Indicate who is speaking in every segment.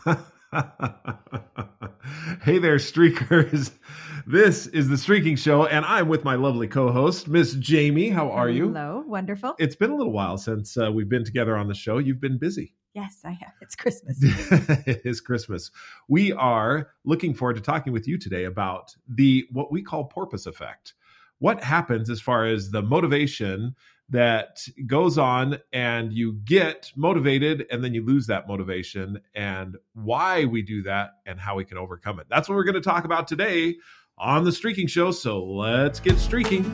Speaker 1: hey there, streakers. This is the Streaking Show, and I'm with my lovely co host, Miss Jamie. How are you?
Speaker 2: Hello, wonderful.
Speaker 1: It's been a little while since uh, we've been together on the show. You've been busy.
Speaker 2: Yes, I have. It's Christmas.
Speaker 1: it is Christmas. We are looking forward to talking with you today about the what we call porpoise effect. What happens as far as the motivation that goes on and you get motivated and then you lose that motivation and why we do that and how we can overcome it. That's what we're going to talk about today on the Streaking Show. So let's get streaking.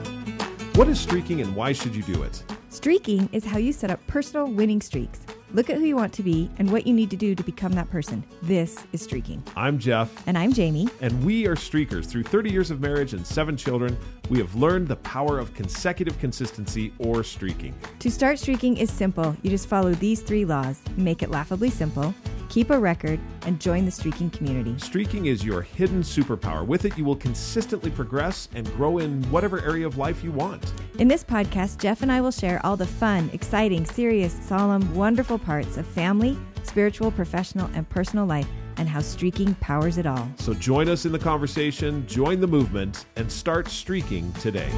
Speaker 1: What is streaking and why should you do it?
Speaker 2: Streaking is how you set up personal winning streaks. Look at who you want to be and what you need to do to become that person. This is Streaking.
Speaker 1: I'm Jeff.
Speaker 2: And I'm Jamie.
Speaker 1: And we are streakers. Through 30 years of marriage and seven children, we have learned the power of consecutive consistency or streaking.
Speaker 2: To start streaking is simple. You just follow these three laws make it laughably simple keep a record, and join the streaking community.
Speaker 1: Streaking is your hidden superpower. With it, you will consistently progress and grow in whatever area of life you want.
Speaker 2: In this podcast, Jeff and I will share all the fun, exciting, serious, solemn, wonderful parts of family, spiritual, professional, and personal life and how streaking powers it all.
Speaker 1: So join us in the conversation, join the movement, and start streaking today.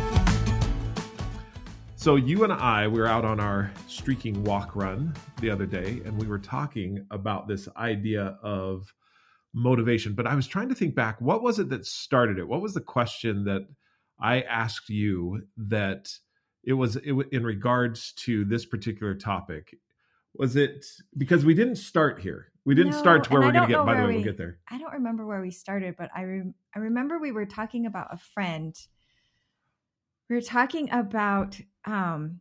Speaker 1: So you and I we were out on our streaking walk run the other day, and we were talking about this idea of motivation. But I was trying to think back, what was it that started it? What was the question that I asked you that it was it, in regards to this particular topic? Was it because we didn't start here? We didn't
Speaker 2: no,
Speaker 1: start to where we're going to get. By the way,
Speaker 2: we,
Speaker 1: we'll get there.
Speaker 2: I don't remember where we started, but I re- I remember we were talking about a friend we were talking about um,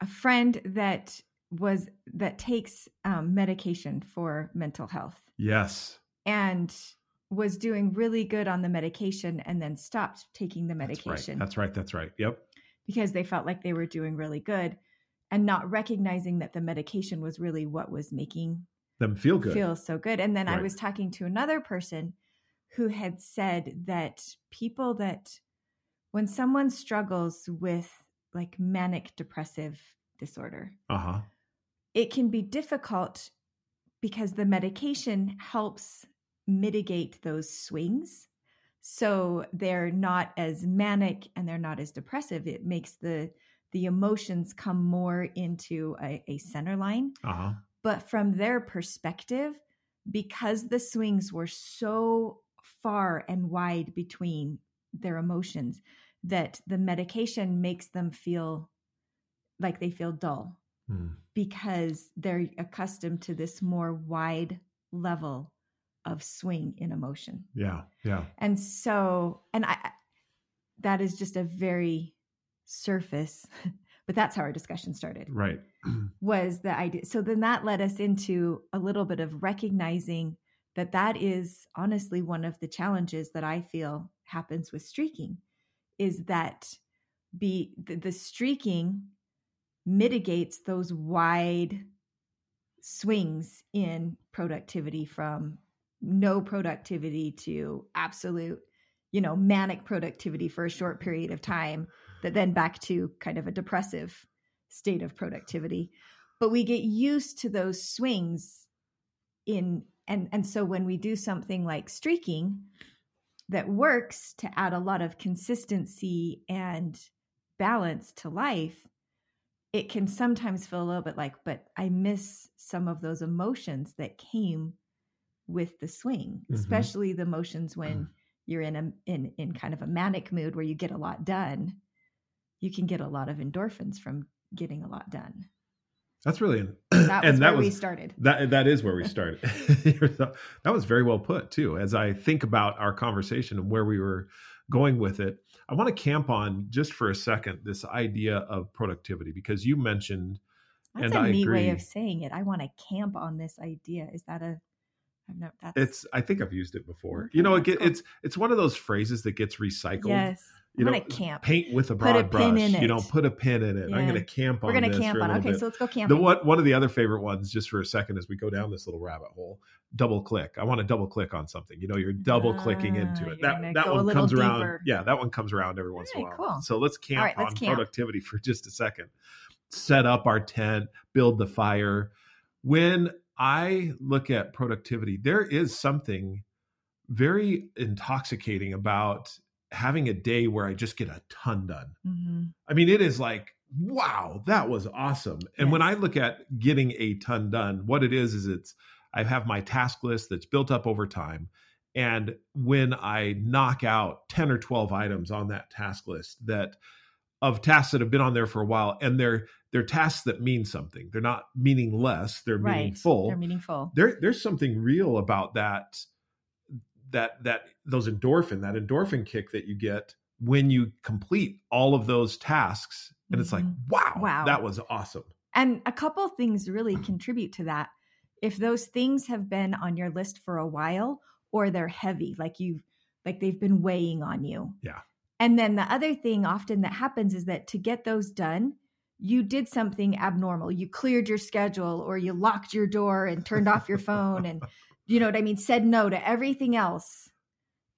Speaker 2: a friend that was that takes um, medication for mental health.
Speaker 1: Yes.
Speaker 2: And was doing really good on the medication and then stopped taking the medication.
Speaker 1: That's right. That's right. That's right. Yep.
Speaker 2: Because they felt like they were doing really good and not recognizing that the medication was really what was making
Speaker 1: them feel good.
Speaker 2: Feel so good. And then right. I was talking to another person who had said that people that when someone struggles with like manic depressive disorder,
Speaker 1: uh-huh.
Speaker 2: it can be difficult because the medication helps mitigate those swings. So they're not as manic and they're not as depressive. It makes the the emotions come more into a, a center line.
Speaker 1: Uh-huh.
Speaker 2: But from their perspective, because the swings were so far and wide between their emotions, that the medication makes them feel like they feel dull
Speaker 1: hmm.
Speaker 2: because they're accustomed to this more wide level of swing in emotion.
Speaker 1: Yeah, yeah.
Speaker 2: And so, and I, that is just a very surface, but that's how our discussion started.
Speaker 1: Right.
Speaker 2: was the idea. So then that led us into a little bit of recognizing that that is honestly one of the challenges that I feel happens with streaking is that be the, the streaking mitigates those wide swings in productivity from no productivity to absolute you know manic productivity for a short period of time but then back to kind of a depressive state of productivity but we get used to those swings in and and so when we do something like streaking that works to add a lot of consistency and balance to life, it can sometimes feel a little bit like, but I miss some of those emotions that came with the swing, mm-hmm. especially the emotions when mm. you're in a in in kind of a manic mood where you get a lot done. You can get a lot of endorphins from getting a lot done.
Speaker 1: That's really
Speaker 2: that was and where was, we started.
Speaker 1: That that is where we started. that was very well put too. As I think about our conversation and where we were going with it, I want to camp on just for a second this idea of productivity because you mentioned.
Speaker 2: That's
Speaker 1: and
Speaker 2: a
Speaker 1: I
Speaker 2: neat
Speaker 1: agree,
Speaker 2: way of saying it. I want to camp on this idea. Is that a
Speaker 1: I've never, that's, it's. I think I've used it before. Okay, you know, it cool. it's it's one of those phrases that gets recycled.
Speaker 2: Yes
Speaker 1: you
Speaker 2: I'm
Speaker 1: know,
Speaker 2: camp.
Speaker 1: Paint with a broad brush. You know, put a pin in it. Yeah. I'm going to camp on.
Speaker 2: We're going to camp on. Okay,
Speaker 1: bit.
Speaker 2: so let's go camping.
Speaker 1: The one one of the other favorite ones, just for a second, as we go down this little rabbit hole, double click. I want to double click on something. You know, you're double clicking into
Speaker 2: ah,
Speaker 1: it. That that one comes deeper. around. Yeah, that one comes around every once in a while.
Speaker 2: Cool.
Speaker 1: So let's camp
Speaker 2: right, let's
Speaker 1: on
Speaker 2: camp.
Speaker 1: productivity for just a second. Set up our tent, build the fire. When I look at productivity, there is something very intoxicating about having a day where I just get a ton done.
Speaker 2: Mm-hmm.
Speaker 1: I mean, it is like, wow, that was awesome. And when I look at getting a ton done, what it is is it's I have my task list that's built up over time. And when I knock out 10 or 12 items on that task list that of tasks that have been on there for a while and they're they're tasks that mean something. They're not meaningless, they're
Speaker 2: Right.
Speaker 1: meaningful
Speaker 2: They're meaningful.
Speaker 1: there there's something real about that that that those endorphin that endorphin kick that you get when you complete all of those tasks and it's like
Speaker 2: Mhm.
Speaker 1: wow,
Speaker 2: Wow.
Speaker 1: that was awesome
Speaker 2: And a couple things really contribute to that. If those things have been on your list for a while or they're heavy, like you've like they've been weighing on you.
Speaker 1: Yeah.
Speaker 2: And then the other thing often that happens is that to get those done, you did something abnormal. You cleared your schedule or you locked your door and turned off your phone and you know what I mean, said no to everything else.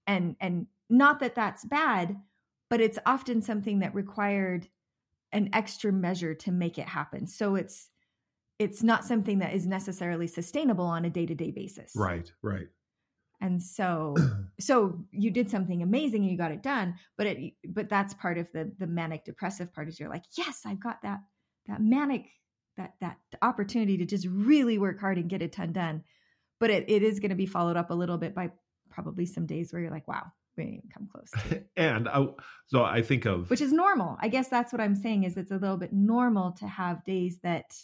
Speaker 2: And and not that that's bad, but it's often something that required an extra measure to make it happen. So it's it's not something that is necessarily sustainable on a day-to-day basis.
Speaker 1: right right
Speaker 2: And so so you did something amazing and you got it done, but it but that's part of the the manic depressive part is you're like, "Yes, I've got that that manic that that opportunity to just really work hard and get a ton done." But it, it is going to be followed up a little bit by probably some days where you're like, "Wow, we didn't even come close." To
Speaker 1: and I, so i think of
Speaker 2: which is normal. I guess that's what I'm saying is it's a little bit normal to have days that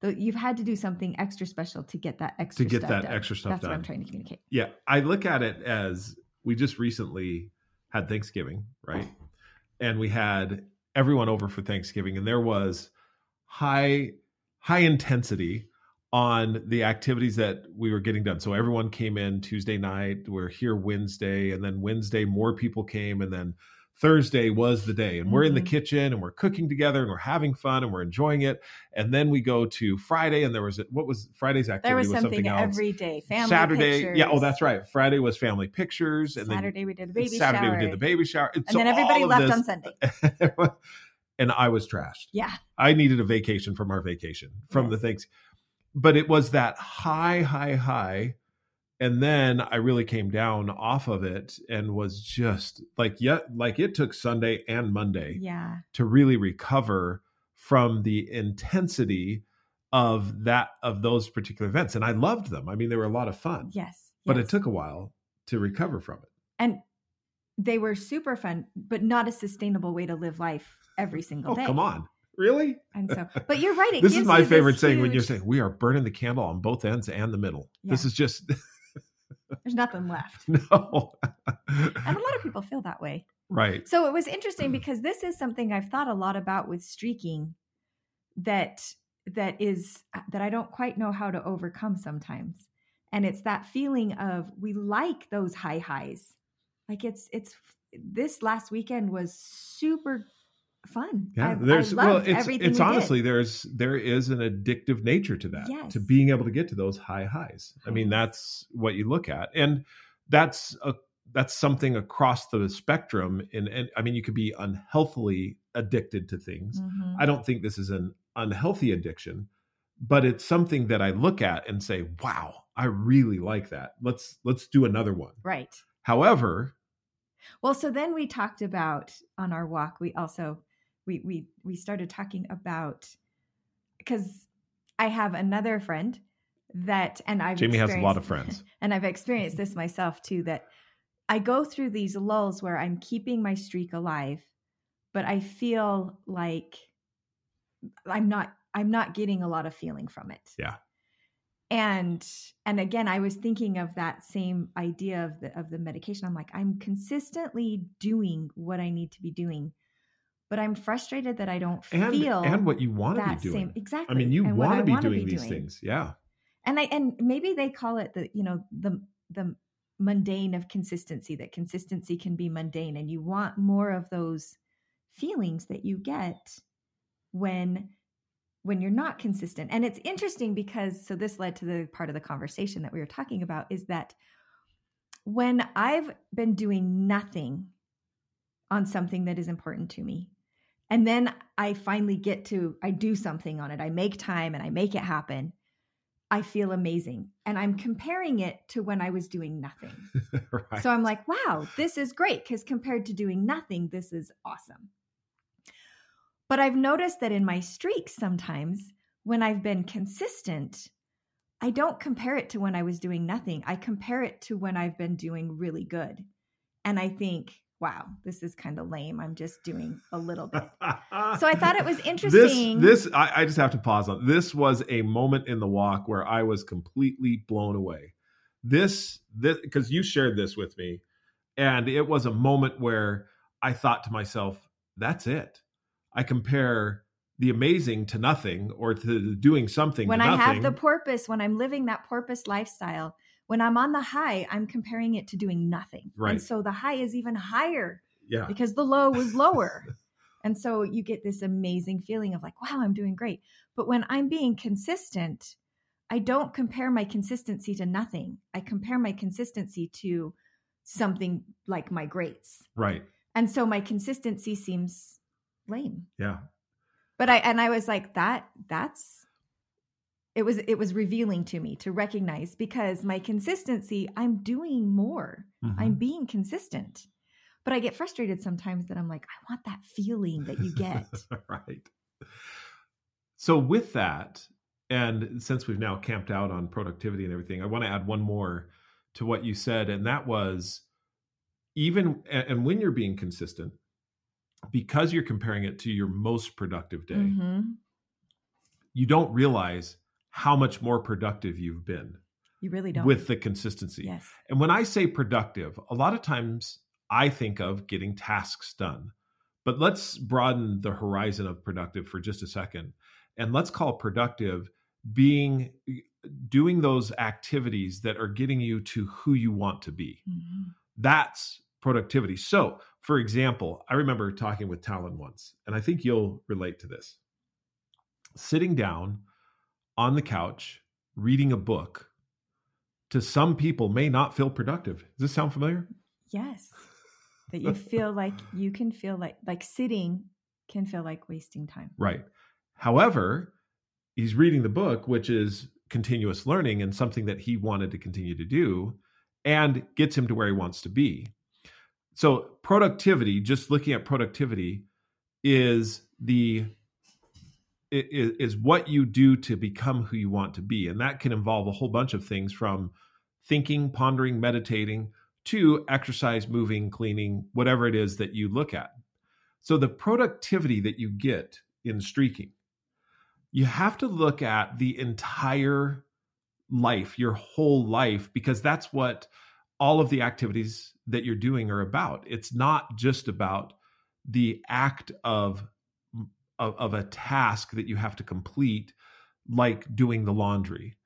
Speaker 2: though you've had to do something extra special to get that extra
Speaker 1: to get
Speaker 2: stuff
Speaker 1: that
Speaker 2: done.
Speaker 1: extra stuff
Speaker 2: That's
Speaker 1: done
Speaker 2: what I'm trying to communicate.
Speaker 1: yeah i look at it as we just recently had thanksgiving right and we had everyone over for thanksgiving and there was high high intensity on the activities that we were getting done so everyone came in tuesday night we're here wednesday and then wednesday more people came and then thursday was the day and we're in the
Speaker 2: Mhm.
Speaker 1: kitchen and we're cooking together and we're having fun and we're enjoying it and then we go to friday and there was what was friday's activity
Speaker 2: There was something,
Speaker 1: something else
Speaker 2: every day. Family
Speaker 1: Saturday,
Speaker 2: pictures.
Speaker 1: yeah. Oh, that's right. Friday was family pictures, and
Speaker 2: Saturday we did the baby
Speaker 1: Saturday
Speaker 2: shower.
Speaker 1: we did the baby shower,
Speaker 2: and
Speaker 1: so
Speaker 2: then everybody left
Speaker 1: this-
Speaker 2: on Sunday.
Speaker 1: and I was trashed.
Speaker 2: Yeah.
Speaker 1: I needed a vacation from our vacation from the things, but it was that high, high, high, and then I really came down off of it and was just like, yeah, like it took Sunday and Monday
Speaker 2: Yeah.
Speaker 1: to really recover from the intensity of that of those particular events and i loved them i mean they were a lot of fun
Speaker 2: Yes.
Speaker 1: but
Speaker 2: yes.
Speaker 1: it took a while to recover from it
Speaker 2: and they were super fun, but not a sustainable way to live life every single
Speaker 1: oh
Speaker 2: day.
Speaker 1: come on really
Speaker 2: And so, but you're right.
Speaker 1: This is my favorite saying when you're saying we are burning the candle on both ends and the middle this is just
Speaker 2: there's nothing left.
Speaker 1: no
Speaker 2: And a lot of people feel that way.
Speaker 1: right
Speaker 2: So it was interesting because this is something I've thought a lot about with streaking that that is uh, that I don't quite know how to overcome sometimes. And it's that feeling of we like those high highs. Like it's it's this last weekend was super fun.
Speaker 1: yeah
Speaker 2: I,
Speaker 1: there's
Speaker 2: I
Speaker 1: well it's it's
Speaker 2: we did.
Speaker 1: honestly there's there is an addictive nature to that
Speaker 2: yes.
Speaker 1: to being able to get to those high highs i mean that's what you look at and that's a that's something across the spectrum and, and i mean you could be unhealthily addicted to things
Speaker 2: Mhm.
Speaker 1: I don't think this is an unhealthy addiction, but it's something that I look at and say, "Wow, I really like that. Let's let's do another one."
Speaker 2: Right.
Speaker 1: However,
Speaker 2: Well, so then we talked about on our walk. We also we we we started talking about because I have another friend that, and I've
Speaker 1: Jamie has a lot of friends.
Speaker 2: and I've experienced this myself too. That I go through these lulls where I'm keeping my streak alive, but I feel like I'm not I'm not getting a lot of feeling from it.
Speaker 1: Yeah.
Speaker 2: And and again, I was thinking of that same idea of the of the medication. I'm like, I'm consistently doing what I need to be doing, but I'm frustrated that I don't
Speaker 1: and
Speaker 2: feel
Speaker 1: and what you want to be doing.
Speaker 2: same exactly.
Speaker 1: I mean, you want to be doing these
Speaker 2: doing.
Speaker 1: things. Yeah.
Speaker 2: and I and maybe they call it the you know the the mundane of consistency that consistency can be mundane and you want more of those feelings that you get when when you're not consistent and it's interesting because so this led to the part of the conversation that we were talking about is that when i've been doing nothing on something that is important to me and then i finally get to i do something on it i make time and i make it happen I feel amazing. And I'm comparing it to when I was doing nothing.
Speaker 1: right.
Speaker 2: So I'm like, wow, this is great because compared to doing nothing, this is awesome. But I've noticed that in my streaks, sometimes when I've been consistent, I don't compare it to when I was doing nothing. I compare it to when I've been doing really good. And I think, wow, this is kind of lame. I'm just doing a little bit. so I thought it was interesting.
Speaker 1: This, this I, I just have to pause on. This was a moment in the walk where I was completely blown away. This, this, because you shared this with me, and it was a moment where I thought to myself, "That's it." I compare the amazing to nothing, or to doing something.
Speaker 2: when I have the porpoise, when I'm living that porpoise lifestyle, when I'm on the high, I'm comparing it to doing nothing.
Speaker 1: Right.
Speaker 2: And so the high is even higher
Speaker 1: yeah,
Speaker 2: because the low was lower. and so you get this amazing feeling of like, wow, I'm doing great. But when I'm being consistent, I don't compare my consistency to nothing. I compare my consistency to something like my greats.
Speaker 1: right.
Speaker 2: And so my consistency seems lame.
Speaker 1: Yeah,
Speaker 2: But I and I was like that that's it was it was revealing to me to recognize because my consistency I'm doing more.
Speaker 1: Mhm.
Speaker 2: I'm being consistent. But I get frustrated sometimes that I'm like I want that feeling that you get.
Speaker 1: right. So with that, and since we've now camped out on productivity and everything, I want to add one more to what you said, and that was even and when you're being consistent, because you're comparing it to your most productive day,
Speaker 2: Mhm.
Speaker 1: you don't realize how much more productive you've been
Speaker 2: You really don't.
Speaker 1: with the consistency.
Speaker 2: yes.
Speaker 1: And when I say productive, a lot of times I think of getting tasks done. But let's broaden the horizon of productive for just a second. And let's call productive being doing those activities that are getting you to who you want to be.
Speaker 2: Mhm.
Speaker 1: That's productivity. So, for example, I remember talking with Talon once, and I think you'll relate to this. Sitting down on the couch, reading a book, to some people may not feel productive. Does this sound familiar?
Speaker 2: Yes. That you feel like you can feel like like sitting can feel like wasting time.
Speaker 1: Right. However, he's reading the book, which is continuous learning and something that he wanted to continue to do and gets him to where he wants to be. So, productivity, just looking at productivity, is the i- i- is what you do to become who you want to be. And that can involve a whole bunch of things from thinking pondering meditating to exercise moving cleaning whatever it is that you look at. So the productivity that you get in streaking you have to look at the entire life your whole life because that's what all of the activities that you're doing are about. It's not just about the act of of, of a task that you have to complete like doing the laundry.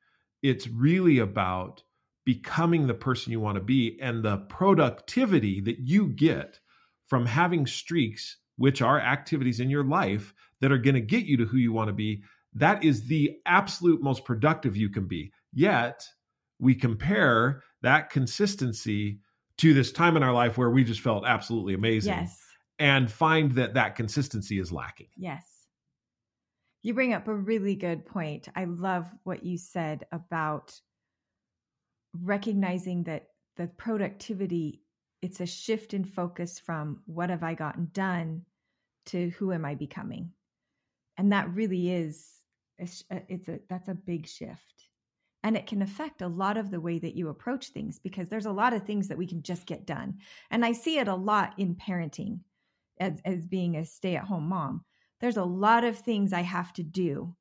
Speaker 1: It's really about becoming the person you want to be and the productivity that you get from having streaks which are activities in your life that are going to get you to who you want to be. That is the absolute most productive you can be. Yet we compare that consistency to this time in our life where we just felt absolutely amazing.
Speaker 2: Yes.
Speaker 1: And find that that consistency is lacking
Speaker 2: Yes. You bring up a really good point. I love what you said about recognizing that the productivity it's a shift in focus from what have I gotten done to who am I becoming. And that really is a, it's a that's a big shift. And it can affect a lot of the way that you approach things because there's a lot of things that we can just get done. And I see it a lot in parenting as as being a stay-at-home mom there's a lot of things I have to do.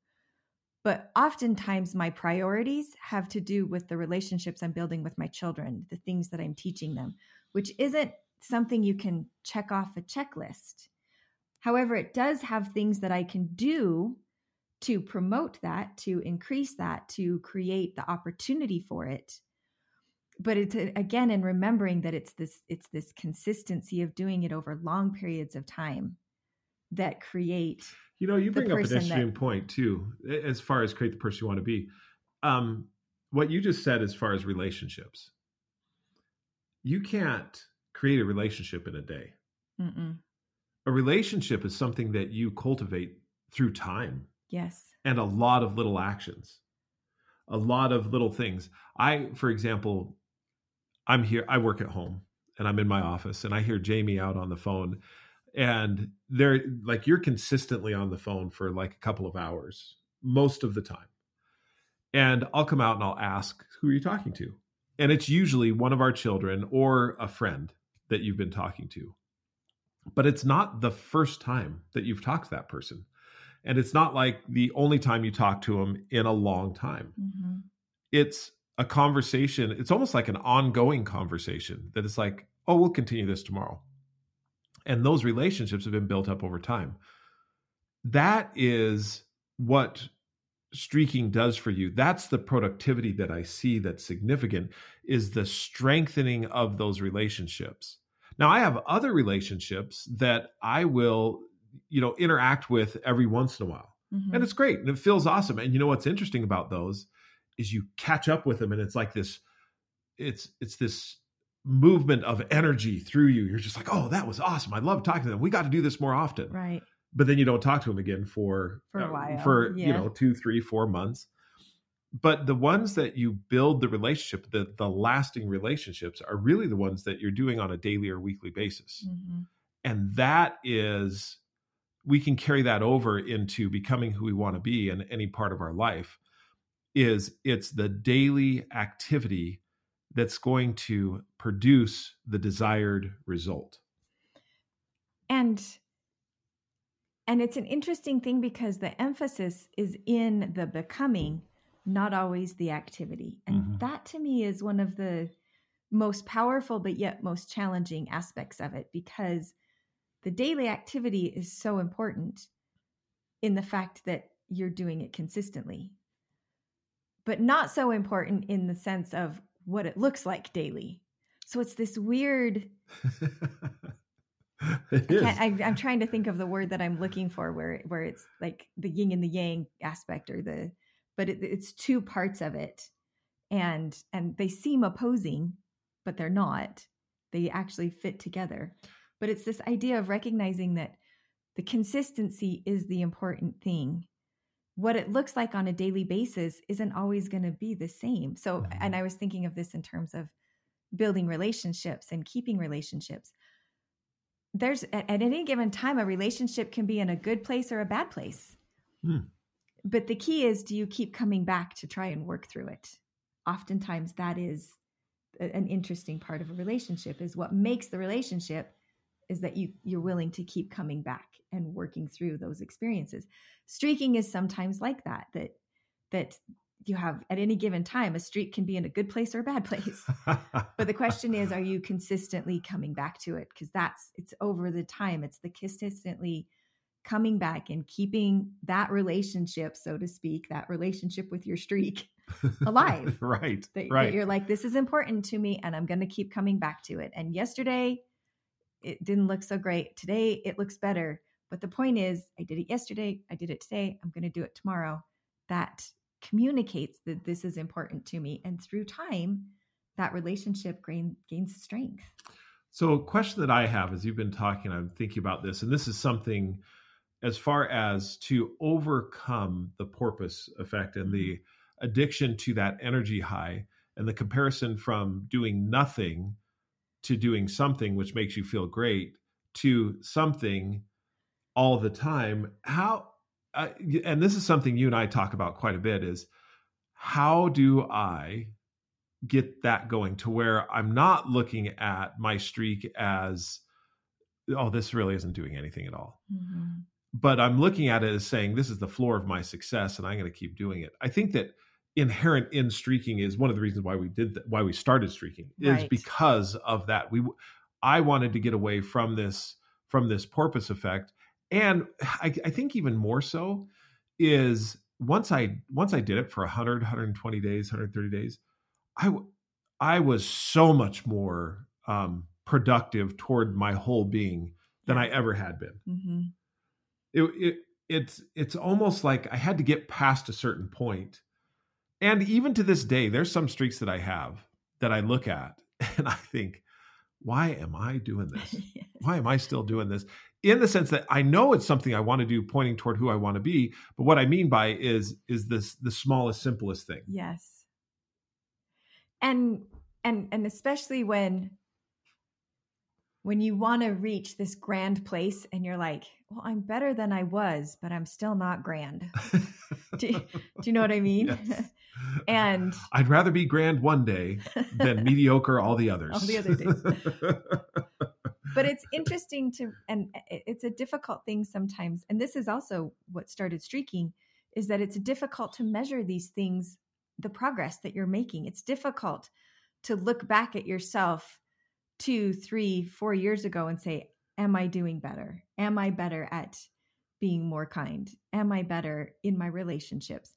Speaker 2: But oftentimes, my priorities have to do with the relationships I'm building with my children, the things that I'm teaching them, which isn't something you can check off a checklist. However, it does have things that I can do to promote that, to increase that, to create the opportunity for it. But it's uh, again in remembering that it's this it's this consistency of doing it over long periods of time that create
Speaker 1: You know, you bring up an interesting
Speaker 2: that-
Speaker 1: point too, as far as create the person you want to be. Um, what you just said, as far as relationships, you can't create a relationship in a day.
Speaker 2: Mm-mm.
Speaker 1: A relationship is something that you cultivate through time
Speaker 2: yes
Speaker 1: and a lot of little actions. a lot of little things. I, for example, I'm here, I work at home and I'm in my office and I hear Jamie out on the phone and they're like, you're consistently on the phone for like a couple of hours most of the time. And I'll come out and I'll ask, who are you talking to? And it's usually one of our children or a friend that you've been talking to. But it's not the first time that you've talked to that person. And it's not like the only time you talk to them in a long time. Mm-hmm. It's a conversation. It's almost like an ongoing conversation that is like, oh, we'll continue this tomorrow. And those relationships have been built up over time. That is what streaking does for you that's the productivity that i see that's significant is the strengthening of those relationships now i have other relationships that i will you know interact with every once in a while mm-hmm. and it's great and it feels awesome and you know what's interesting about those is you catch up with them and it's like this it's it's this movement of energy through you. You're just like oh that was awesome. I love talking to them. We got to do this more often.
Speaker 2: Right.
Speaker 1: But then you don't talk to them again for
Speaker 2: for a uh, while.
Speaker 1: for yeah. you know two three four months. But the ones that you build the relationship the the lasting relationships are really the ones that you're doing on a daily or weekly basis. Mm-hmm. and that is we can carry that over into becoming who we want to be in any part of our life is it's the daily activity that's going to produce the desired result
Speaker 2: and and it's an interesting thing because the emphasis is in the becoming, not always the activity. And mm-hmm. that to me is one of the most powerful, but yet most challenging aspects of it because the daily activity is so important in the fact that you're doing it consistently, but not so important in the sense of what it looks like daily. So it's this weird I am trying to think of the word that I'm looking for, where where it's like the yin and the yang aspect, or the, but it, it's two parts of it, and and they seem opposing, but they're not. They actually fit together. But it's this idea of recognizing that the consistency is the important thing. What it looks like on a daily basis isn't always going to be the same. So, and mm-hmm. I was thinking of this in terms of building relationships and keeping relationships there's at, at, any given time a relationship can be in a good place or a bad place hmm. but the key is do you keep coming back to try and work through it oftentimes that is an interesting part of a relationship is what makes the relationship is that you you're willing to keep coming back and working through those experiences. Streaking is sometimes like that that that you have at any given time a streak can be in a good place or a bad place. But the question is are you consistently coming back to it? Because that's it's over the time. It's the consistently coming back and keeping that relationship so to speak that relationship with your streak alive.
Speaker 1: Right
Speaker 2: that,
Speaker 1: right.
Speaker 2: that you're like this is important to me and i'm going to keep coming back to it. And yesterday it didn't look so great today it looks better but the point is i did it yesterday i did it today i'm going to do it tomorrow that communicates that this is important to me. And through time, that relationship gain, gains strength.
Speaker 1: So, a question that I have as you've been talking, I'm thinking about this, and this is something as far as to overcome the porpoise effect and the mm-hmm. addiction to that energy high and the comparison from doing nothing to doing something which makes you feel great to something all the time how uh, and this is something you and I talk about quite a bit is how do I get that going to where I'm not looking at my streak as oh this really isn't doing anything at all. Mm-hmm. But I'm looking at it as saying this is the floor of my success and I'm going to keep doing it. I think that inherent in streaking is one of the reasons why we did that, why we started streaking is right. because of that. We I wanted to get away from this from this porpoise effect and I, I think even more so is once I once I did it for 100, 120 days, 130 days, I I was so much more um, productive toward my whole being than I ever had been. Mm-hmm. It, it it's it's almost like I had to get past a certain point, and even to this day, there's some streaks that I have that I look at and I think, why am I doing this? Why am I still doing this? in the sense that I know it's something I want to do, pointing toward who I want to be. But what I mean by is is this the smallest, simplest thing.
Speaker 2: Yes. And and and especially when when you want to reach this grand place and you're like, well, I'm better than I was, but I'm still not grand. do, do, you know what I mean? Yes. And
Speaker 1: I'd rather be grand one day than mediocre all the others.
Speaker 2: All the other days. but it's interesting to, and it's a difficult thing sometimes. And this is also what started streaking is that it's difficult to measure these things, the progress that you're making. It's difficult to look back at yourself two, three, four years ago and say, Am I doing better? Am I better at being more kind? Am I better in my relationships?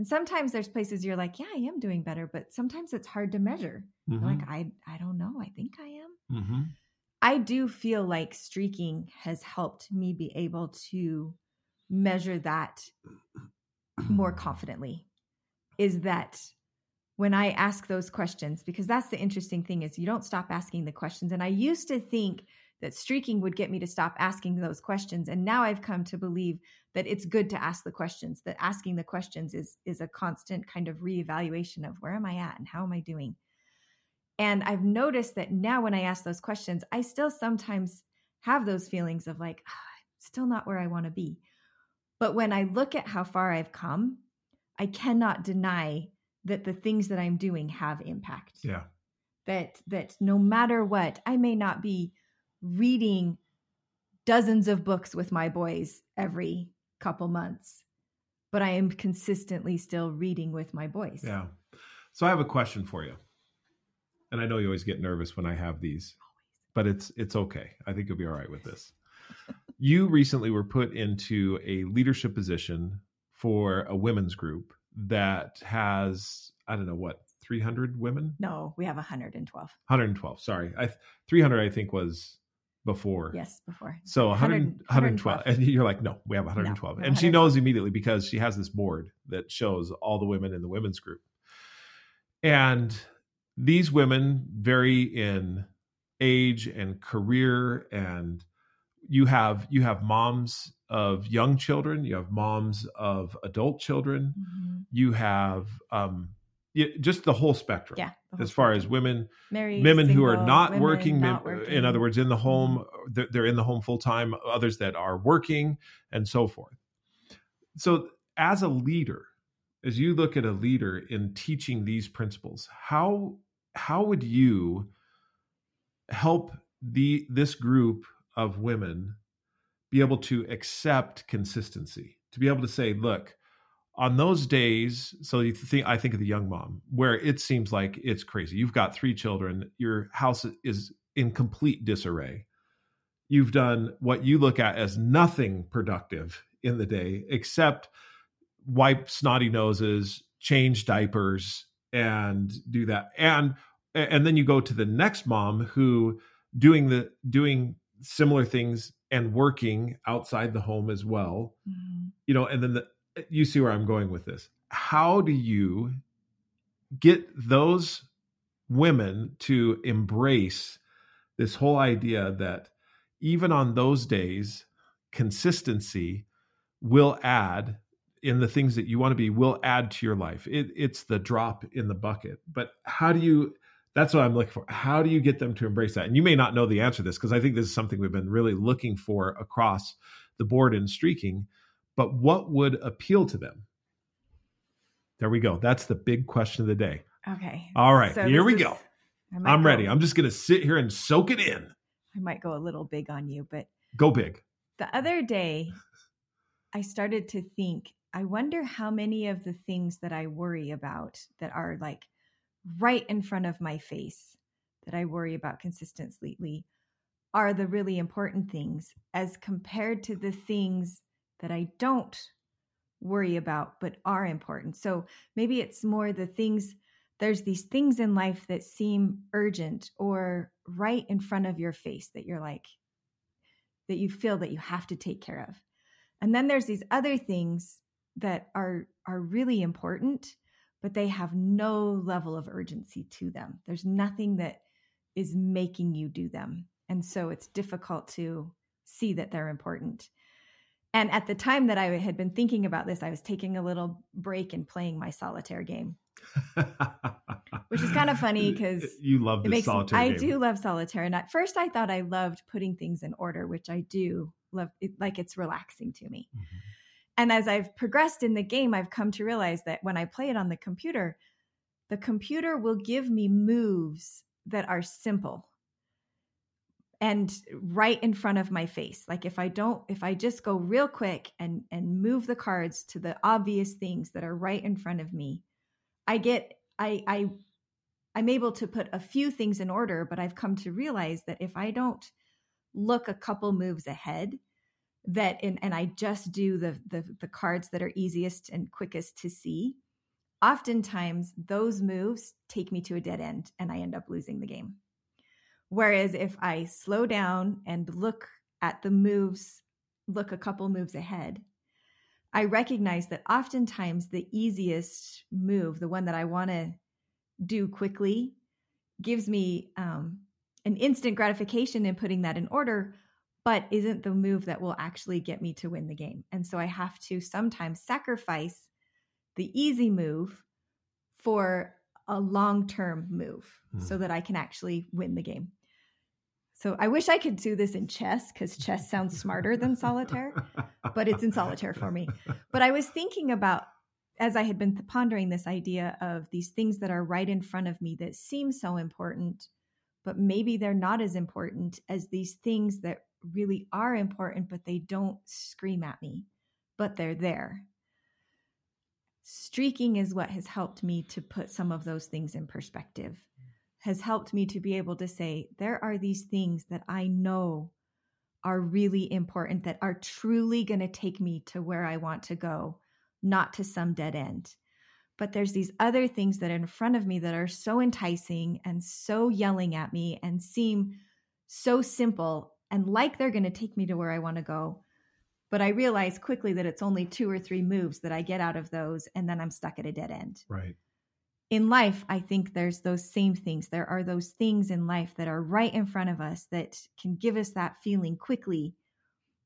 Speaker 2: And sometimes there's places you're like, yeah, I am doing better, but sometimes it's hard to measure. Mm-hmm. Like, I, I don't know. I think I am. Mm-hmm. I do feel like streaking has helped me be able to measure that more confidently. Is that when I ask those questions, because that's the interesting thing is you don't stop asking the questions. And I used to think that streaking would get me to stop asking those questions. And now I've come to believe that it's good to ask the questions, that asking the questions is is a constant kind of reevaluation of where am I at and how am I doing? And I've noticed that now when I ask those questions, I still sometimes have those feelings of like, oh, still not where I want to be. But when I look at how far I've come, I cannot deny that the things that I'm doing have impact.
Speaker 1: Yeah.
Speaker 2: That that no matter what, I may not be reading dozens of books with my boys every couple months, but I am consistently still reading with my boys.
Speaker 1: Yeah. So I have a question for you. And I know you always get nervous when I have these, but it's it's okay. I think you'll be all right with this. you recently were put into a leadership position for a women's group that has I don't know what 300 women.
Speaker 2: No, we have 112.
Speaker 1: 112. Sorry, I 300 I think was before.
Speaker 2: Yes, before.
Speaker 1: So 100, 112. 112. And you're like, no, we have 112. No, and she knows immediately because she has this board that shows all the women in the women's group. And these women vary in age and career and you have you have moms of young children you have moms of adult children mm-hmm. you have um just the whole spectrum
Speaker 2: yeah
Speaker 1: as far as women
Speaker 2: Married,
Speaker 1: women
Speaker 2: single,
Speaker 1: who are not, working,
Speaker 2: not working,
Speaker 1: in other words in the home mm-hmm. they're, they're in the home full time others that are working and so forth. So as a leader as you look at a leader in teaching these principles how how would you help the this group of women be able to accept consistency? To be able to say look on those days so you think i think of the young mom where it seems like it's crazy. You've got three children your house is in complete disarray. You've done what you look at as nothing productive in the day except wipe snotty noses change diapers and do that. And and then you go to the next mom who doing the doing similar things and working outside the home as well. Mm-hmm. you know and then the you see where I'm going with this. How do you get those women to embrace this whole idea that even on those days, consistency will add in the things that you want to be will add to your life. It, it's the drop in the bucket. But how do you? That's what I'm looking for. How do you get them to embrace that? And you may not know the answer to this because I think this is something we've been really looking for across the board in streaking but what would appeal to them? There we go. That's the big question of the day.
Speaker 2: Okay.
Speaker 1: All right. So here we is, go. I'm go, ready. I'm just going to sit here and soak it in.
Speaker 2: I might go a little big on you, but
Speaker 1: go big.
Speaker 2: The other day, I started to think, I wonder how many of the things that I worry about that are like right in front of my face that I worry about consistently are the really important things as compared to the things that I don't worry about but are important. So maybe it's more the things there's these things in life that seem urgent or right in front of your face that you're like that you feel that you have to take care of. And then there's these other things that are are really important but they have no level of urgency to them. There's nothing that is making you do them. And so it's difficult to see that they're important. And at the time that I had been thinking about this, I was taking a little break and playing my solitaire game. Which is kind of funny because
Speaker 1: you love the solitaire.
Speaker 2: I do love solitaire, and at first I thought I loved putting things in order, which I do love. It, like it's relaxing to me. Mm-hmm. And as I've progressed in the game, I've come to realize that when I play it on the computer, the computer will give me moves that are simple and right in front of my face. Like if i don't if i just go real quick and and move the cards to the obvious things that are right in front of me i get i i i'm able to put a few things in order but i've come to realize that if i don't look a couple moves ahead that and, and i just do the, the the cards that are easiest and quickest to see oftentimes those moves take me to a dead end and i end up losing the game Whereas if I slow down and look at the moves, look a couple moves ahead, I recognize that oftentimes the easiest move, the one that I want to do quickly, gives me um, an instant gratification in putting that in order, but isn't the move that will actually get me to win the game. And so I have to sometimes sacrifice the easy move for a long term move mm. so that I can actually win the game. So I wish I could do this in chess because chess sounds smarter than solitaire, but it's in solitaire for me. But I was thinking about, as I had been pondering this idea of these things that are right in front of me that seem so important, but maybe they're not as important as these things that really are important, but they don't scream at me, but they're there. Streaking is what has helped me to put some of those things in perspective has helped me to be able to say, there are these things that I know are really important, that are truly going to take me to where I want to go, not to some dead end. But there's these other things that are in front of me that are so enticing and so yelling at me and seem so simple and like they're going to take me to where I want to go. But I realize quickly that it's only two or three moves that I get out of those, and then I'm stuck at a dead end.
Speaker 1: Right
Speaker 2: in life, I think there's those same things. There are those things in life that are right in front of us that can give us that feeling quickly,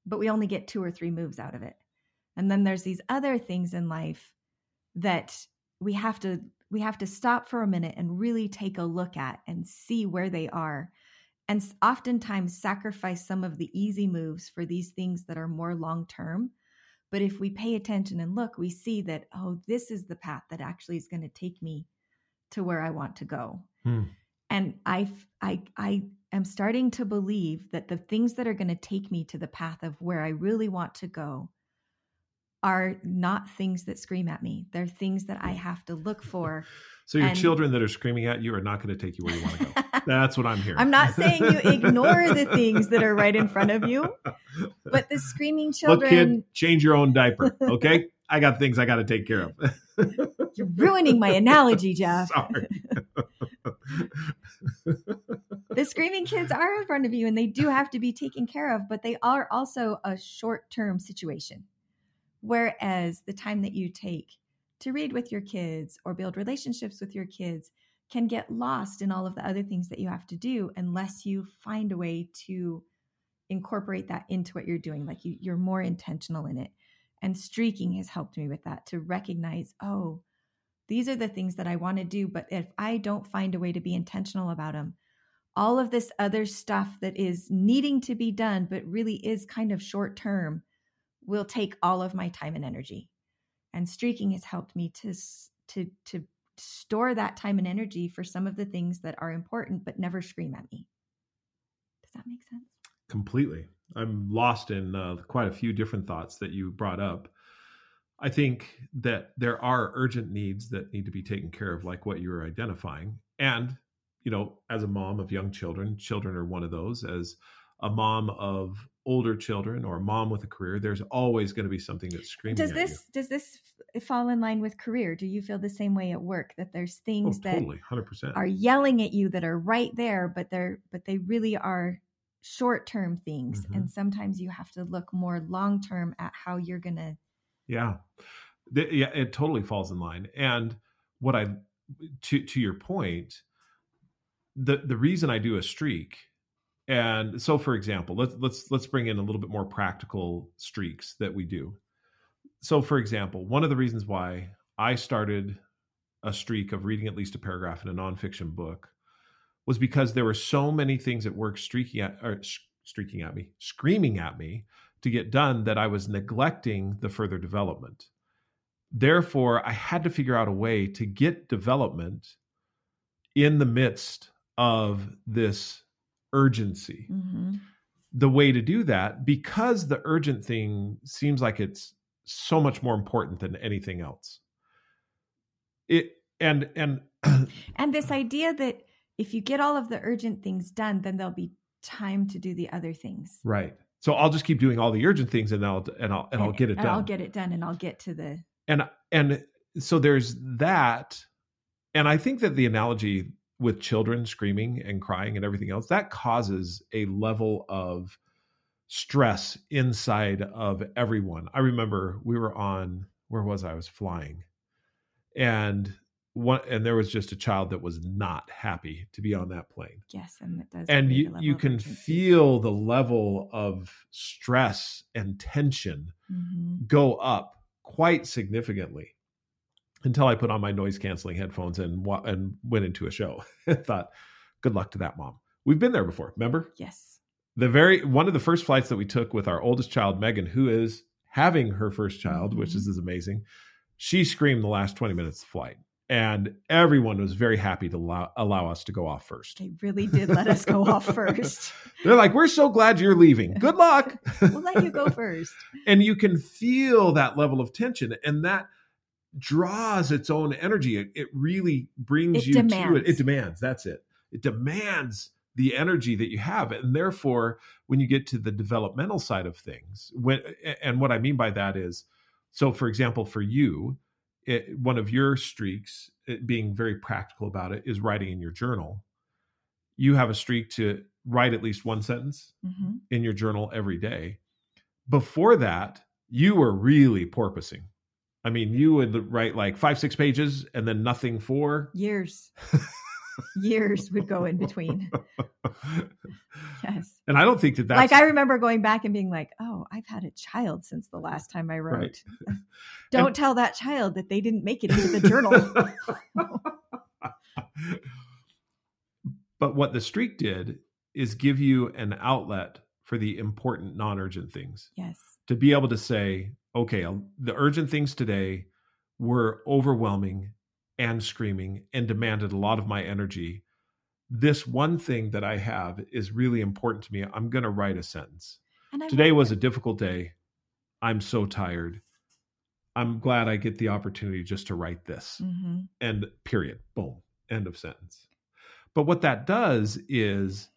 Speaker 2: but we only get two or three moves out of it. And then there's these other things in life that we have to we have to stop for a minute and really take a look at and see where they are and oftentimes sacrifice some of the easy moves for these things that are more long term but if we pay attention and look we see that oh this is the path that actually is going to take me to where I want to go. Hmm. And I, I, I am starting to believe that the things that are going to take me to the path of where I really want to go are not things that scream at me. They're things that I have to look for.
Speaker 1: So your and, children that are screaming at you are not going to take you where you want to go. That's what I'm hearing.
Speaker 2: I'm not saying you ignore the things that are right in front of you, but the screaming children.
Speaker 1: Look, kid, change your own diaper, okay? I got things I got to take care of.
Speaker 2: You're ruining my analogy, Jeff.
Speaker 1: Sorry.
Speaker 2: the screaming kids are in front of you and they do have to be taken care of, but they are also a short term situation. Whereas the time that you take to read with your kids or build relationships with your kids can get lost in all of the other things that you have to do unless you find a way to incorporate that into what you're doing. Like you, you're more intentional in it. And streaking has helped me with that to recognize, oh, these are the things that I want to do. But if I don't find a way to be intentional about them, all of this other stuff that is needing to be done, but really is kind of short term, will take all of my time and energy. And streaking has helped me to, to, to store that time and energy for some of the things that are important, but never scream at me. Does that make sense?
Speaker 1: Completely. I'm lost in uh, quite a few different thoughts that you brought up. I think that there are urgent needs that need to be taken care of, like what you were identifying. And, you know, as a mom of young children, children are one of those. As a mom of older children or a mom with a career, there's always going to be something that's screaming.
Speaker 2: Does this does this fall in line with career? Do you feel the same way at work that there's things
Speaker 1: oh, totally, 100%.
Speaker 2: that are yelling at you that are right there, but they're but they really are short term things mm-hmm. and sometimes you have to look more long term at how you're going to
Speaker 1: yeah the, yeah it totally falls in line and what i to to your point the the reason i do a streak and so for example let's let's let's bring in a little bit more practical streaks that we do so for example one of the reasons why i started a streak of reading at least a paragraph in a nonfiction book was because there were so many things at work streaking at or streaking at me screaming at me to get done that i was neglecting the further development therefore i had to figure out a way to get development in the midst of this urgency. Mm-hmm. The way to do that, because the urgent thing seems like it's so much more important than anything else. It and and
Speaker 2: and this idea that if you get all of the urgent things done, then there'll be time to do the other things.
Speaker 1: Right. So I'll just keep doing all the urgent things, and I'll and I'll and, and I'll get it done.
Speaker 2: I'll get it done, and I'll get to the
Speaker 1: and and so there's that, and I think that the analogy with children screaming and crying and everything else, that causes a level of stress inside of everyone. I remember we were on where was I? I was flying. And one and there was just a child that was not happy to be on that plane.
Speaker 2: Yes, and it does.
Speaker 1: And you you can feel the level of stress and tension mm-hmm. go up quite significantly until I put on my noise canceling headphones and and went into a show. and thought, good luck to that mom. We've been there before, remember?
Speaker 2: Yes.
Speaker 1: The very one of the first flights that we took with our oldest child, Megan, who is having her first child, mm-hmm. which is, is amazing. She screamed the last 20 minutes of flight. And everyone was very happy to allow, allow us to go off first.
Speaker 2: They really did let us go off first.
Speaker 1: They're like, we're so glad you're leaving. Good luck.
Speaker 2: we'll let you go first.
Speaker 1: and you can feel that level of tension. And that draws its own energy. It, it really brings it you demands. to it. It demands. That's it. It demands the energy that you have, and therefore, when you get to the developmental side of things, when and what I mean by that is, so for example, for you, it, one of your streaks, being very practical about it, is writing in your journal. You have a streak to write at least one sentence mm-hmm. in your journal every day. Before that, you were really porpoising I mean, you would write like five, six pages and then nothing for
Speaker 2: years. years would go in between. yes.
Speaker 1: And I don't think that that's
Speaker 2: like I remember going back and being like, oh, I've had a child since the last time I wrote. Right. don't and... tell that child that they didn't make it into the journal.
Speaker 1: but what the streak did is give you an outlet for the important non urgent things.
Speaker 2: Yes.
Speaker 1: To be able to say, okay, uh, the urgent things today were overwhelming and screaming and demanded a lot of my energy. This one thing that I have is really important to me. I'm going to write a sentence. Today was a difficult day. I'm so tired. I'm glad I get the opportunity just to write this. Mm-hmm. And period. Boom. End of sentence. But what that does is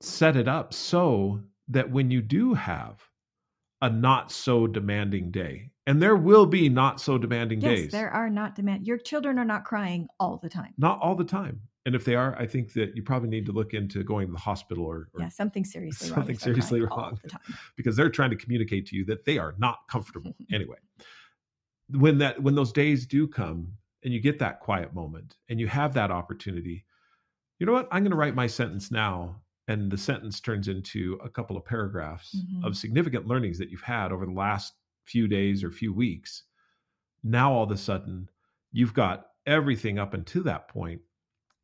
Speaker 1: set it up so that when you do have a not so demanding day. And there will be not so demanding
Speaker 2: yes,
Speaker 1: days.
Speaker 2: There are not demand your children are not crying all the time.
Speaker 1: Not all the time. And if they are, I think that you probably need to look into going to the hospital or,
Speaker 2: or yeah, something seriously
Speaker 1: something
Speaker 2: wrong.
Speaker 1: seriously wrong. The because they're trying to communicate to you that they are not comfortable. anyway, when that when those days do come and you get that quiet moment and you have that opportunity, you know what? I'm going to write my sentence now and the sentence turns into a couple of paragraphs mm-hmm. of significant learnings that you've had over the last few days or few weeks now all of a sudden you've got everything up until that point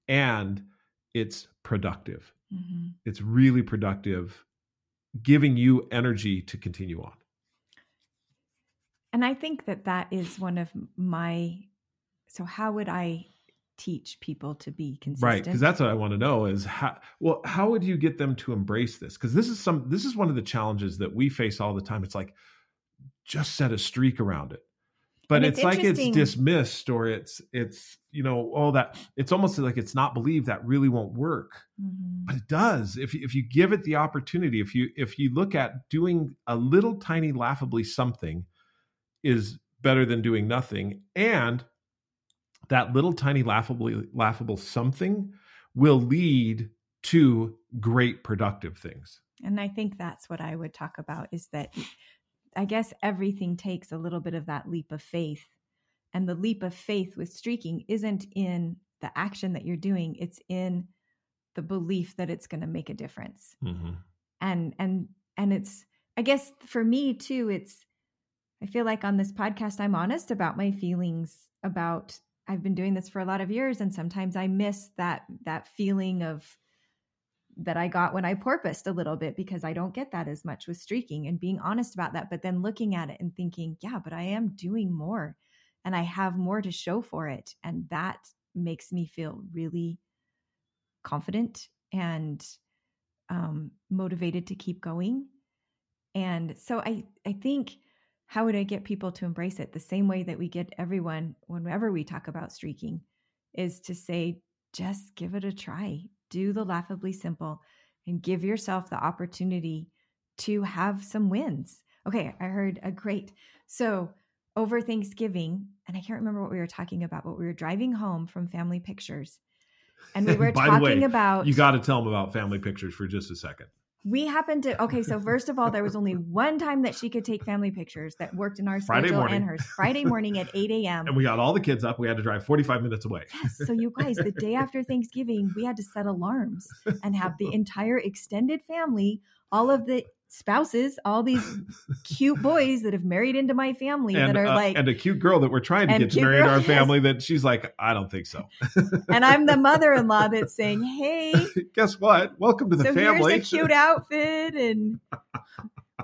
Speaker 1: and it's productive mm-hmm. it's really productive giving you energy to continue on
Speaker 2: and i think that that is one of my so how would i teach people to be consistent
Speaker 1: right because that's what i want to know is how well how would you get them to embrace this? Because this is some this is one of the challenges that we face all the time. It's like just set a streak around it. But it's, it's like it's dismissed or it's it's you know all that it's almost like it's not believed that really won't work. Mm-hmm. but it does. If if you give it the opportunity if you if you look at doing a little tiny laughably something is better than doing nothing. And that little tiny laughable laughable something will lead to great productive things.
Speaker 2: And I think that's what I would talk about is that I guess everything takes a little bit of that leap of faith. And the leap of faith with streaking isn't in the action that you're doing, it's in the belief that it's going to make a difference.
Speaker 1: Mhm.
Speaker 2: And and and it's I guess for me too it's I feel like on this podcast I'm honest about my feelings about I've been doing this for a lot of years and sometimes I miss that that feeling of that I got when I porpoised a little bit because I don't get that as much with streaking and being honest about that but then looking at it and thinking yeah but I am doing more and I have more to show for it and that makes me feel really confident and um, motivated to keep going. And so I, I think how would I get people to embrace it? The same way that we get everyone whenever we talk about streaking is to say, just give it a try. Do the laughably simple and give yourself the opportunity to have some wins. Okay, I heard a great. So over Thanksgiving, and I can't remember what we were talking about, but we were driving home from family pictures and we were
Speaker 1: By the
Speaker 2: talking
Speaker 1: way,
Speaker 2: about
Speaker 1: You got to tell them about family pictures for just a second.
Speaker 2: We happened to okay so first of all there was only one time that she could take family pictures that worked in our
Speaker 1: Friday
Speaker 2: schedule
Speaker 1: morning.
Speaker 2: and hers friday morning at 8 a.m
Speaker 1: And we got all the kids up. We had to drive 45 minutes away.
Speaker 2: yes so you guys the day after thanksgiving we had to set alarms and have the entire extended family all of the spouses all these cute boys that have married into my family
Speaker 1: and,
Speaker 2: that are
Speaker 1: uh,
Speaker 2: like
Speaker 1: and a cute girl that we're trying to get to marry in our family that she's like, I don't think so.
Speaker 2: and i'm the mother-in-law that's saying hey
Speaker 1: Guess what? Welcome to the
Speaker 2: so
Speaker 1: family.
Speaker 2: here's a cute outfit and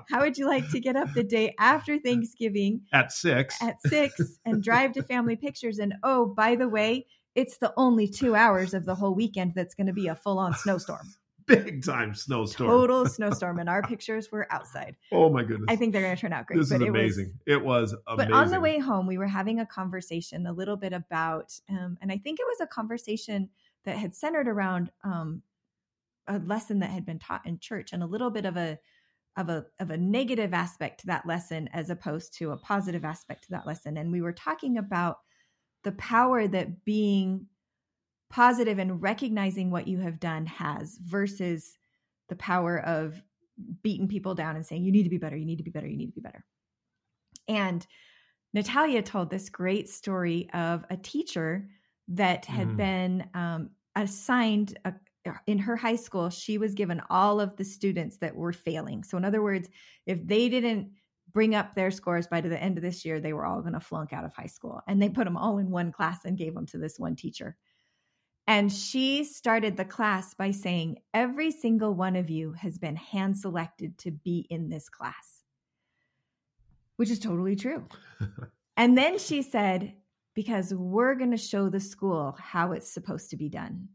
Speaker 2: how would you like to get up the day after thanksgiving
Speaker 1: At six.
Speaker 2: at six and drive to family pictures and oh by the way it's the only two hours of the whole weekend that's going to be a full-on snowstorm
Speaker 1: Big time snowstorm.
Speaker 2: total snowstorm and our pictures were outside
Speaker 1: Oh my goodness.
Speaker 2: i think they're going to turn out great
Speaker 1: this is
Speaker 2: it was
Speaker 1: amazing. it was amazing.
Speaker 2: but on the way home we were having a conversation a little bit about um, and i think it was a conversation that had centered around um, a lesson that had been taught in church and a little bit of a of a of a negative aspect to that lesson as opposed to a positive aspect to that lesson and we were talking about the power that being positive and recognizing what you have done has versus the power of beating people down and saying you need to be better you need to be better you need to be better. And natalia told this great story of a teacher that had
Speaker 1: Mhm.
Speaker 2: been um, assigned a, in her high school she was given all of the students that were failing. So in other words if they didn't bring up their scores by the end of this year they were all going to flunk out of high school. And they put them all in one class and gave them to this one teacher and she started the class by saying every single one of you has been hand selected to be in this class which is totally true and then she said because we're going to show the school how it's supposed to be done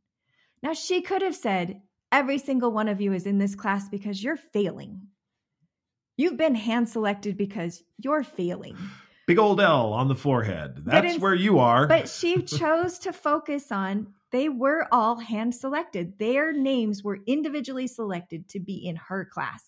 Speaker 2: now, she could have said, Every single one of you is in this class because you're failing. You've been hand selected because you're failing.
Speaker 1: Big old L on the forehead. That's
Speaker 2: in-
Speaker 1: where you are.
Speaker 2: But she chose to focus on they were all hand selected. Their names were individually selected to be in her class.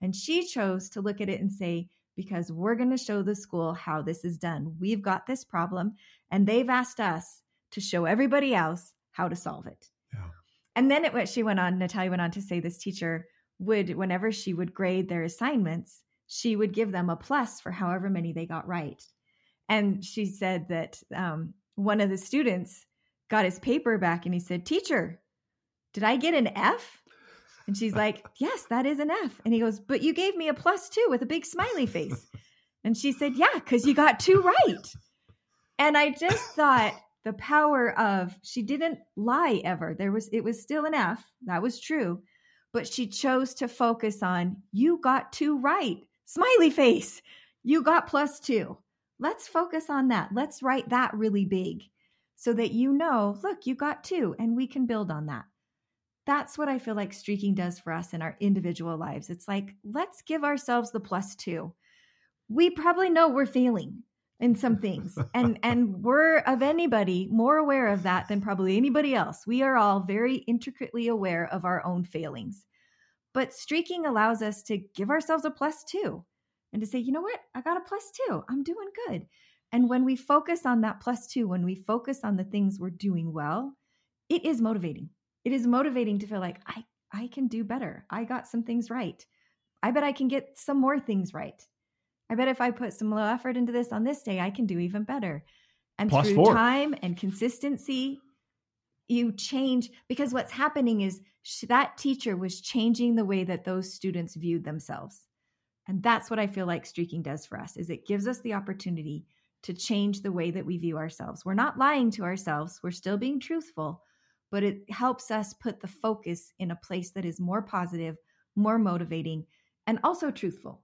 Speaker 2: And she chose to look at it and say, because we're going to show the school how this is done. We've got this problem, and they've asked us to show everybody else how to solve it.
Speaker 1: Yeah.
Speaker 2: And then it went, she went on, Natalia went on to say this teacher would, whenever she would grade their assignments, she would give them a plus for however many they got right. And she said that um, one of the students got his paper back and he said, Teacher, did I get an F? And she's like, Yes, that is an F. And he goes, But you gave me a plus two with a big smiley face. And she said, Yeah, because you got two right. And I just thought the power of she didn't lie ever. There was it was still an F. That was true. But she chose to focus on you got two right. Smiley face. You got plus two. Let's focus on that. Let's write that really big so that you know, look, you got two and we can build on that. That's what I feel like streaking does for us in our individual lives. It's like, let's give ourselves the plus two. We probably know we're failing in some things and and we're of anybody more aware of that than probably anybody else. We are all very intricately aware of our own failings. But streaking allows us to give ourselves a plus 2 and to say, "You know what? I got a plus 2. I'm doing good." And when we focus on that plus 2, when we focus on the things we're doing well, it is motivating. It is motivating to feel like I I can do better. I got some things right. I bet I can get some more things right. I bet if I put some low effort into this on this day, I can do even better. And
Speaker 1: Plus
Speaker 2: through
Speaker 1: four.
Speaker 2: time and consistency, you change because what's happening is sh- that teacher was changing the way that those students viewed themselves. And that's what I feel like streaking does for us is it gives us the opportunity to change the way that we view ourselves. We're not lying to ourselves, we're still being truthful, but it helps us put the focus in a place that is more positive, more motivating, and also truthful.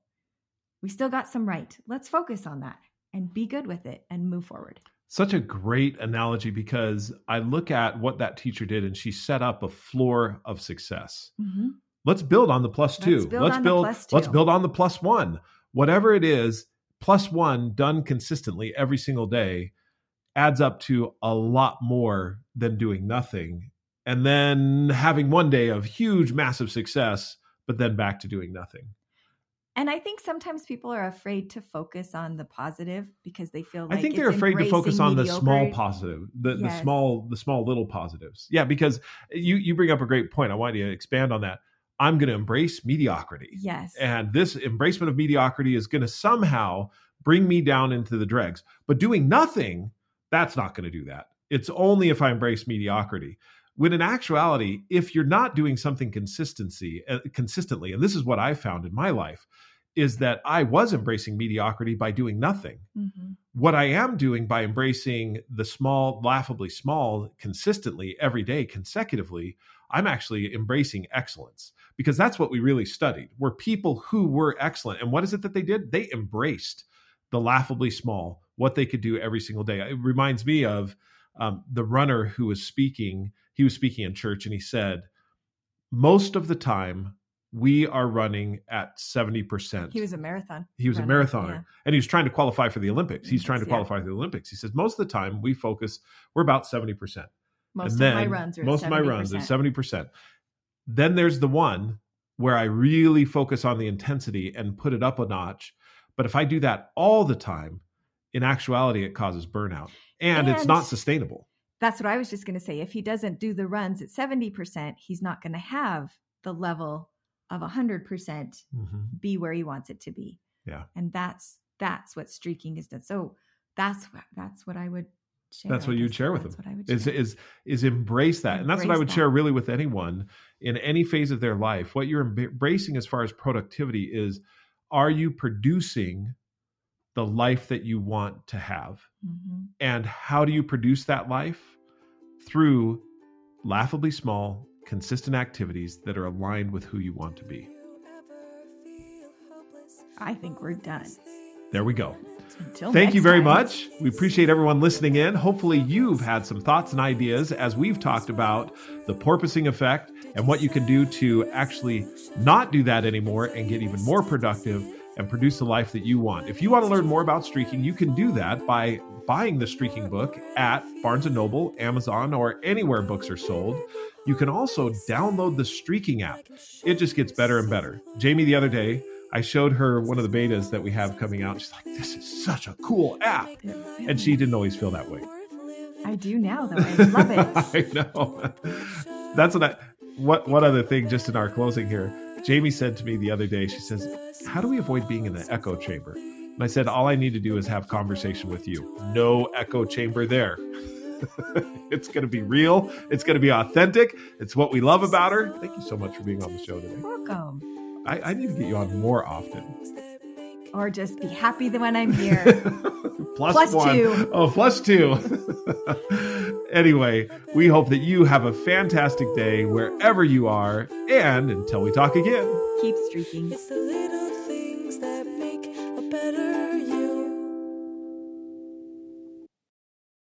Speaker 2: We still got some right. Let's focus on that and be good with it and move forward.
Speaker 1: Such a great analogy because I look at what that teacher did and she set up a floor of success. Mm-hmm. Let's build on the plus two. Let's build, let's build, let's build on the plus one. Whatever it is, plus one done consistently every single day adds up to a lot more than doing nothing. And then having one day of huge, massive success, but then back to doing nothing.
Speaker 2: And I think sometimes people are afraid to focus on the positive because they feel like
Speaker 1: I think they're afraid to focus on mediocre. the small positive, the, yes. the small, the small little positives. Yeah, because you you bring up a great point. I want you to expand on that. I'm going to embrace mediocrity.
Speaker 2: Yes.
Speaker 1: And this embracement of mediocrity is going to somehow bring me down into the dregs. But doing nothing, that's not going to do that. It's only if I embrace mediocrity. When in actuality, if you're not doing something consistency uh, consistently, and this is what I found in my life, is that I was embracing mediocrity by doing nothing. Mm-hmm. What I am doing by embracing the small, laughably small, consistently every day, consecutively, I'm actually embracing excellence because that's what we really studied. Were people who were excellent. And what is it that they did? They embraced the laughably small, what they could do every single day. It reminds me of um, the runner who was speaking. He was speaking in church and he said, Most of the time, we are running at 70%.
Speaker 2: He was a marathon.
Speaker 1: He was runner, a marathoner yeah. and he was trying to qualify for the Olympics. He's trying to qualify yeah. for the Olympics. He says, Most of the time, we focus, we're about 70%.
Speaker 2: Most and of my runs are
Speaker 1: most 70%. of my runs are 70%. Then there's the one where I really focus on the intensity and put it up a notch but if I do that all the time, in actuality, it causes burnout and, and it's not sustainable.
Speaker 2: That's what I was just going to say. If he doesn't do the runs at 70%, he's not going to have the level of 100% mm hmm be where he wants it to be.
Speaker 1: Yeah.
Speaker 2: And that's that's what streaking is done. So that's what that's what I would share.
Speaker 1: That's what you'd share with them. Is is is embrace that. Embrace and that's what I would that. share really with anyone in any phase of their life. What you're embracing as far as productivity is are you producing the life that you want to have? Mm-hmm. And how do you produce that life? Through laughably small, consistent activities that are aligned with who you want to be.
Speaker 2: I think we're done.
Speaker 1: There we go. Until Thank you very
Speaker 2: time.
Speaker 1: much. We appreciate everyone listening in. Hopefully, you've had some thoughts and ideas as we've talked about the porpoising effect and what you can do to actually not do that anymore and get even more productive and produce the life that you want. If you want to learn more about streaking, you can do that by buying the streaking book at Barnes & Noble, Amazon, or anywhere books are sold. You can also download the streaking app. It just gets better and better. Jamie the other day I showed her one of the betas that we have coming out. She's like, "This is such a cool app," and she didn't always feel that way.
Speaker 2: I do now, though. I love
Speaker 1: it. I know. That's what I. What one other thing, just in our closing here, Jamie said to me the other day. She says, "How do we avoid being in the echo chamber?" And I said, "All I need to do is have conversation with you. No echo chamber there." it's going to be real. It's going to be authentic. It's what we love about her. Thank you so much for being on the show today.
Speaker 2: Welcome.
Speaker 1: I, I need to get you on more often.
Speaker 2: Or just be happy that when I'm here.
Speaker 1: plus, plus one. two. Oh, plus two. anyway, we hope that you have a fantastic day wherever you are. And until we talk again,
Speaker 2: keep streaking.